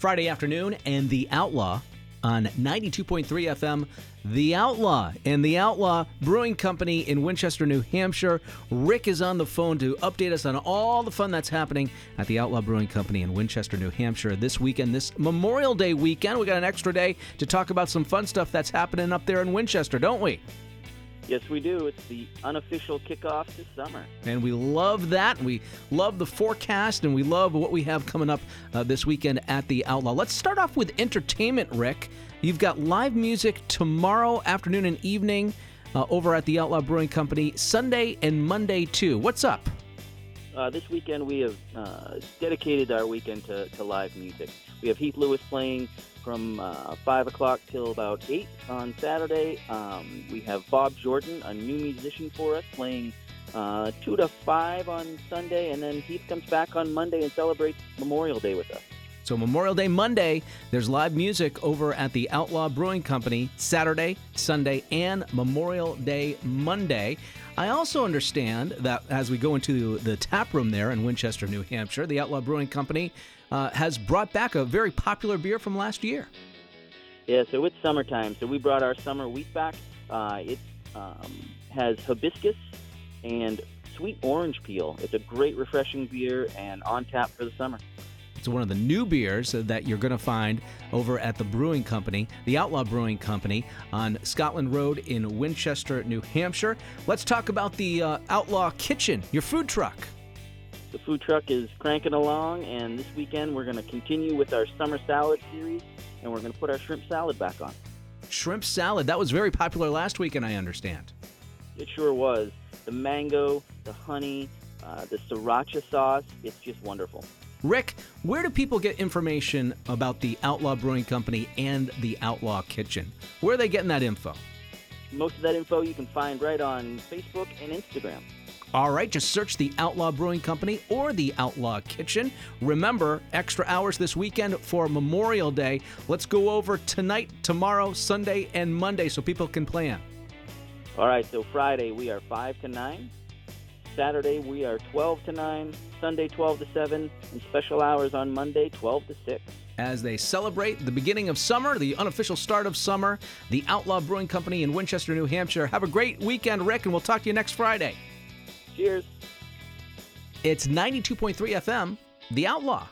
Friday afternoon, and The Outlaw on 92.3 FM. The Outlaw and The Outlaw Brewing Company in Winchester, New Hampshire. Rick is on the phone to update us on all the fun that's happening at the Outlaw Brewing Company in Winchester, New Hampshire this weekend, this Memorial Day weekend. We got an extra day to talk about some fun stuff that's happening up there in Winchester, don't we? Yes, we do. It's the unofficial kickoff to summer. And we love that. We love the forecast and we love what we have coming up uh, this weekend at the Outlaw. Let's start off with entertainment, Rick. You've got live music tomorrow afternoon and evening uh, over at the Outlaw Brewing Company, Sunday and Monday too. What's up? Uh, this weekend we have uh, dedicated our weekend to, to live music. We have Heath Lewis playing from uh, 5 o'clock till about 8 on Saturday. Um, we have Bob Jordan, a new musician for us, playing uh, 2 to 5 on Sunday, and then Heath comes back on Monday and celebrates Memorial Day with us. So, Memorial Day Monday, there's live music over at the Outlaw Brewing Company Saturday, Sunday, and Memorial Day Monday. I also understand that as we go into the tap room there in Winchester, New Hampshire, the Outlaw Brewing Company uh, has brought back a very popular beer from last year. Yeah, so it's summertime. So we brought our summer wheat back. Uh, it um, has hibiscus and sweet orange peel. It's a great, refreshing beer and on tap for the summer. It's one of the new beers that you're going to find over at the brewing company, the Outlaw Brewing Company, on Scotland Road in Winchester, New Hampshire. Let's talk about the uh, Outlaw Kitchen, your food truck. The food truck is cranking along, and this weekend we're going to continue with our summer salad series, and we're going to put our shrimp salad back on. Shrimp salad, that was very popular last weekend, I understand. It sure was. The mango, the honey, uh, the sriracha sauce, it's just wonderful. Rick, where do people get information about the Outlaw Brewing Company and the Outlaw Kitchen? Where are they getting that info? Most of that info you can find right on Facebook and Instagram. All right, just search the Outlaw Brewing Company or the Outlaw Kitchen. Remember, extra hours this weekend for Memorial Day. Let's go over tonight, tomorrow, Sunday, and Monday so people can plan. All right, so Friday we are 5 to 9. Saturday we are 12 to 9. Sunday 12 to 7. And special hours on Monday 12 to 6 as they celebrate the beginning of summer, the unofficial start of summer, the Outlaw Brewing Company in Winchester, New Hampshire. Have a great weekend, Rick, and we'll talk to you next Friday. Cheers. It's 92.3 FM, The Outlaw.